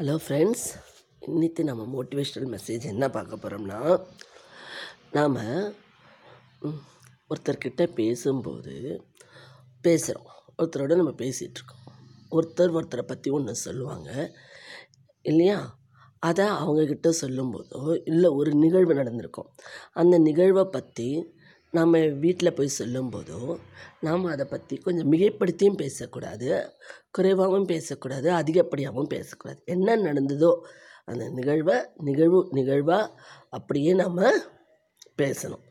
Hello friends இன்னைக்கு நம்ம motivational message என்ன பார்க்க போகிறோம்னா நாம் ஒருத்தர்கிட்ட பேசும்போது பேசுகிறோம் ஒருத்தரோட நம்ம பேசிகிட்ருக்கோம் ஒருத்தர் ஒருத்தரை பற்றி ஒன்று சொல்லுவாங்க. இல்லையா? அதை அவங்கக்கிட்ட சொல்லும்போதோ இல்லை ஒரு நிகழ்வு நடந்திருக்கும். அந்த நிகழ்வை பற்றி நம்ம வீட்டில் போய் சொல்லும்போதோ நாம் அதை பற்றி கொஞ்சம் மிகைப்படுத்தியும் பேசக்கூடாது குறைவாகவும் பேசக்கூடாது அதிகப்படியாகவும் பேசக்கூடாது. என்ன நடந்ததோ அந்த நிகழ்வை நிகழ்வு நிகழ்வாக அப்படியே நம்ம பேசணும்.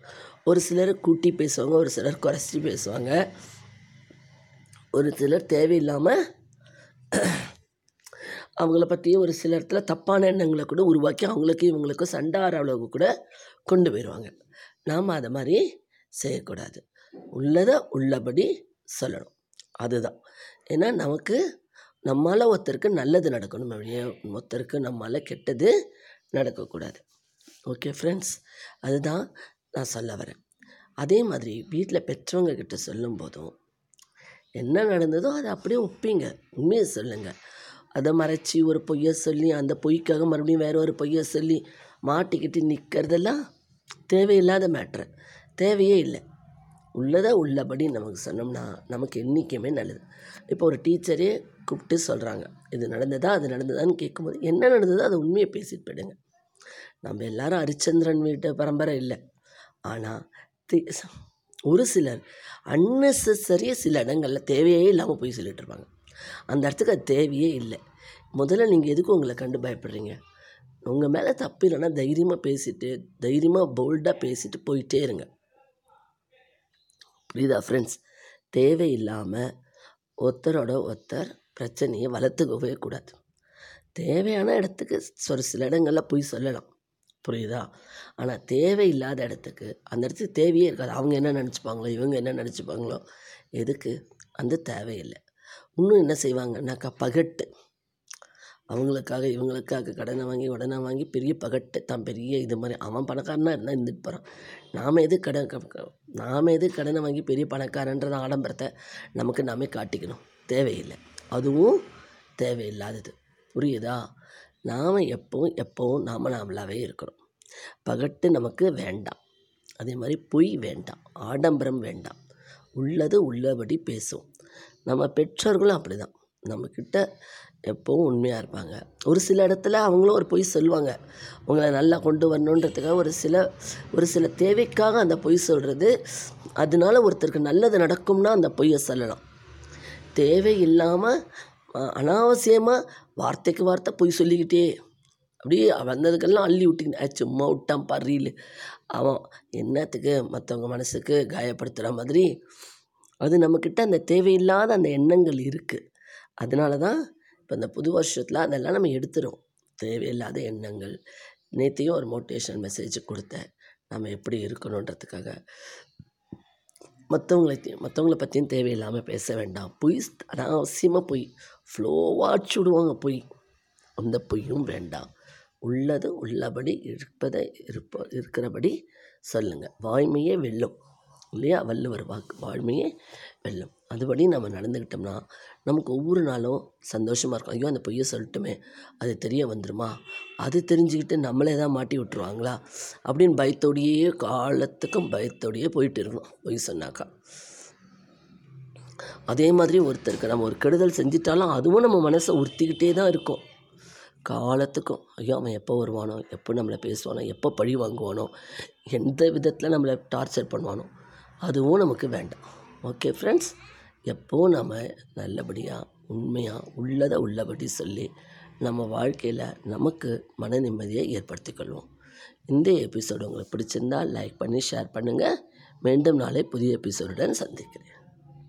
ஒரு சிலர் கூட்டி பேசுவாங்க ஒரு சிலர் குறைச்சி பேசுவாங்க. ஒரு சிலர் தேவையில்லாமல் அவங்கள பற்றியும் ஒரு சில இடத்துல தப்பான எண்ணங்களை கூட உருவாக்கி அவங்களுக்கு சண்டை ஆற அளவுக்கு கூட கொண்டு போயிடுவாங்க நாம் அதை மாதிரி செய்யக்கூடாது. உள்ளதை உள்ளபடி சொல்லணும். அதுதான். ஏன்னா நமக்கு நம்மால் ஒருத்தருக்கு நல்லது நடக்கணும் வழியே ஒருத்தருக்கு நம்மால் கெட்டது நடக்கக்கூடாது. ஓகே ஃப்ரெண்ட்ஸ் அதுதான் நான் சொல்ல வரேன். அதே மாதிரி வீட்டில் பெற்றவங்க கிட்ட சொல்லும்போதும் என்ன நடந்ததோ அதை அப்படியே ஒப்பிங்க. உண்மையை சொல்லுங்கள் அதை மறைச்சி ஒரு பொய்யை சொல்லி அந்த பொய்க்காக மறுபடியும் வேற ஒரு பொய்யை சொல்லி மாட்டிக்கிட்டு நிற்கிறதெல்லாம் தேவையில்லாத மேட்ரு தேவையே இல்லை. உள்ளதை உள்ளபடி நமக்கு சொன்னோம்னா நமக்கு என்றைக்குமே நல்லது. இப்போ ஒரு டீச்சரே கூப்பிட்டு சொல்கிறாங்க இது நடந்ததா அது நடந்ததான்னு கேட்கும்போது என்ன நடந்ததோ அதை உண்மையை பேசிட்டு போயிடுங்க. நம்ம எல்லாரும் ஹரிச்சந்திரன் வீட்டு பரம்பரை இல்லை. ஆனால் தி ஒரு சிலர் அன்னெசரியாக சில இடங்களில் தேவையே இல்லாமல் போய் சொல்லிட்டு இருப்பாங்க. அந்த இடத்துக்கு அது தேவையே இல்லை. முதல்ல நீங்கள் எதுக்கு உங்களை கண்டு பயப்படுறீங்க? உங்கள் மேலே தப்பு இல்லைன்னா தைரியமாக பேசிட்டு தைரியமாக போல்டாக பேசிட்டு போயிட்டே இருங்க. புரியுதா ஃப்ரெண்ட்ஸ் தேவையில்லாமல் ஒருத்தரோட ஒருத்தர் பிரச்சனையை வளர்த்துக்கவே கூடாது. தேவையான இடத்துக்கு ஒரு சில இடங்களில் போய் சொல்லலாம். புரியுதா? ஆனால் தேவையில்லாத இடத்துக்கு அந்த இடத்துக்கு தேவையே இருக்காது. அவங்க என்ன நினச்சிப்பாங்களோ இவங்க என்ன நினச்சிப்பாங்களோ எதுக்கு? அந்த தேவையில்லை. இன்னும் என்ன செய்வாங்கன்னாக்கா பகட்டு. அவங்களுக்காக இவங்களுக்காக கடனை வாங்கி உடனே வாங்கி பெரிய பகட்டு. தான் பெரிய இது மாதிரி. அவன் பணக்காரனாக இருந்தால் இருந்துட்டு போகிறான் நாம் எது கடன் நாம் எது கடனை வாங்கி பெரிய பணக்காரன்ற ஆடம்பரத்தை நமக்கு நாமே காட்டிக்கணும். தேவையில்லை. அதுவும் தேவையில்லாதது. புரியுதா? நாம் எப்பவும் எப்பவும் நாம் நாமளாகவே இருக்கணும். பகட்டு நமக்கு வேண்டாம். அதே மாதிரி பொய் வேண்டாம். ஆடம்பரம் வேண்டாம். உள்ளது உள்ளபடி பேசும் நம்ம பெற்றோர்களும் அப்படி தான் நம்மக்கிட்ட எப்போவும் உண்மையாக இருப்பாங்க. ஒரு சில இடத்துல அவங்களும் ஒரு பொய் சொல்லுவாங்க. உங்களை நல்லா கொண்டு வரணுன்றதுக்காக ஒரு சில ஒரு சில தேவைக்காக அந்த பொய் சொல்கிறது அதனால ஒருத்தருக்கு நல்லது நடக்கும்னா அந்த பொய்யை சொல்லலாம். தேவையில்லாமல் அனாவசியமாக வார்த்தைக்கு வார்த்தை பொய் சொல்லிக்கிட்டே அப்படியே வந்ததுக்கெல்லாம் அள்ளி விட்டிங்க சும்மா விட்டான் பறியில் அவன் என்னத்துக்கு மற்றவங்க மனசுக்கு காயப்படுத்துகிற மாதிரி அது நம்மக்கிட்ட அந்த தேவையில்லாத அந்த எண்ணங்கள் இருக்குது அதனால தான் இப்போ இந்த புது வருஷத்தில் அதெல்லாம் நம்ம எடுத்துரும். தேவையில்லாத எண்ணங்கள். நேற்றையும் ஒரு மோட்டிவேஷன் மெசேஜ் கொடுத்தேன். நம்ம எப்படி இருக்கணுன்றதுக்காக. மற்றவங்களை மற்றவங்கள பற்றியும் தேவையில்லாமல் பேச வேண்டாம். பொய் அனாவசியமாக பொய். ஃப்ளோவாக அடிச்சு விடுவாங்க பொய். அந்த பொய்யும் வேண்டாம். உள்ளது உள்ளபடி இருப்பதை இருப்ப இருக்கிறபடி சொல்லுங்கள் வாய்மையே வெல்லும். இல்லையா? வள்ளுவர் வாக்கு. வாழ்மையே வெல்லும். அதுபடி நம்ம நடந்துக்கிட்டோம்னா நமக்கு ஒவ்வொரு நாளும் சந்தோஷமாக இருக்கும். ஐயோ அந்த பொய்யை சொல்லட்டுமே அது தெரிய வந்துடுமா அது தெரிஞ்சுக்கிட்டு நம்மளே தான் மாட்டி விட்டுருவாங்களா? அப்படின்னு பயத்தோடையே காலத்துக்கும் பயத்தோடையே போயிட்டு இருக்கணும் பொய் சொன்னாக்கா. அதே மாதிரி ஒருத்தருக்கு நம்ம ஒரு கெடுதல் செஞ்சிட்டாலும் அதுவும் நம்ம மனசை உறுத்திக்கிட்டே தான் இருக்கும். காலத்துக்கும் ஐயோ அவன் எப்போ வருவானோ எப்போ நம்மளை பேசுவானோ எப்போ பழி வாங்குவானோ எந்த விதத்தில் நம்மளை டார்ச்சர் பண்ணுவானோ அதுவும் நமக்கு வேண்டாம். Okay friends? எப்போவும் நம்ம நல்லபடியாக உண்மையாக உள்ளதை உள்ளபடி சொல்லி நம்ம வாழ்க்கையில் நமக்கு மன நிம்மதியை ஏற்படுத்தி கொள்வோம். இந்த எபிசோடு உங்களுக்கு பிடிச்சிருந்தால் லைக் பண்ணி ஷேர் பண்ணுங்கள் மீண்டும் நாளை புதிய எபிசோடுடன் சந்திக்கிறேன்.